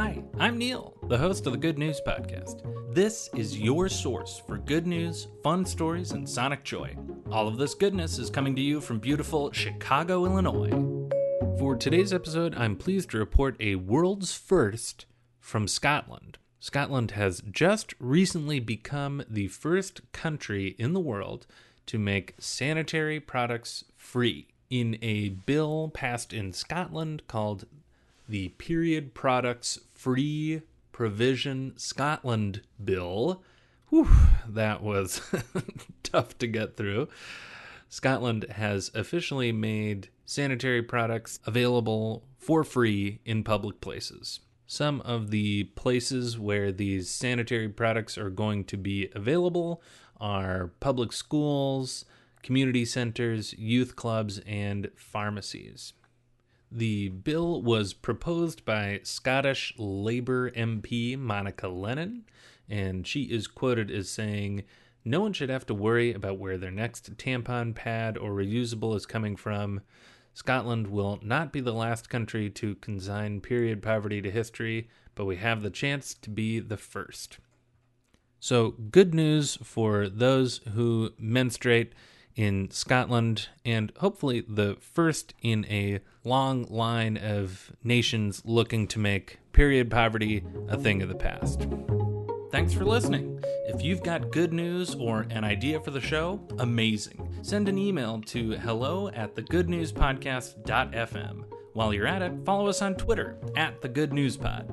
Hi, I'm Neil, the host of the Good News Podcast. This is your source for good news, fun stories, and sonic joy. All of this goodness is coming to you from beautiful Chicago, Illinois. For today's episode, I'm pleased to report a world's first from Scotland. Scotland has just recently become the first country in the world to make sanitary products free in a bill passed in Scotland called the Period Products Free Provision Scotland Bill. Whew, that was tough to get through. Scotland has officially made sanitary products available for free in public places. Some of the places where these sanitary products are going to be available are public schools, community centers, youth clubs, and pharmacies. The bill was proposed by Scottish Labour MP Monica Lennon, and she is quoted as saying, No one should have to worry about where their next tampon pad or reusable is coming from. Scotland will not be the last country to consign period poverty to history, but we have the chance to be the first. So, good news for those who menstruate in Scotland, and hopefully the first in a long line of nations looking to make period poverty a thing of the past. Thanks for listening. If you've got good news or an idea for the show, amazing. Send an email to hello at thegoodnewspodcast.fm. While you're at it, follow us on Twitter at the Good News Pod.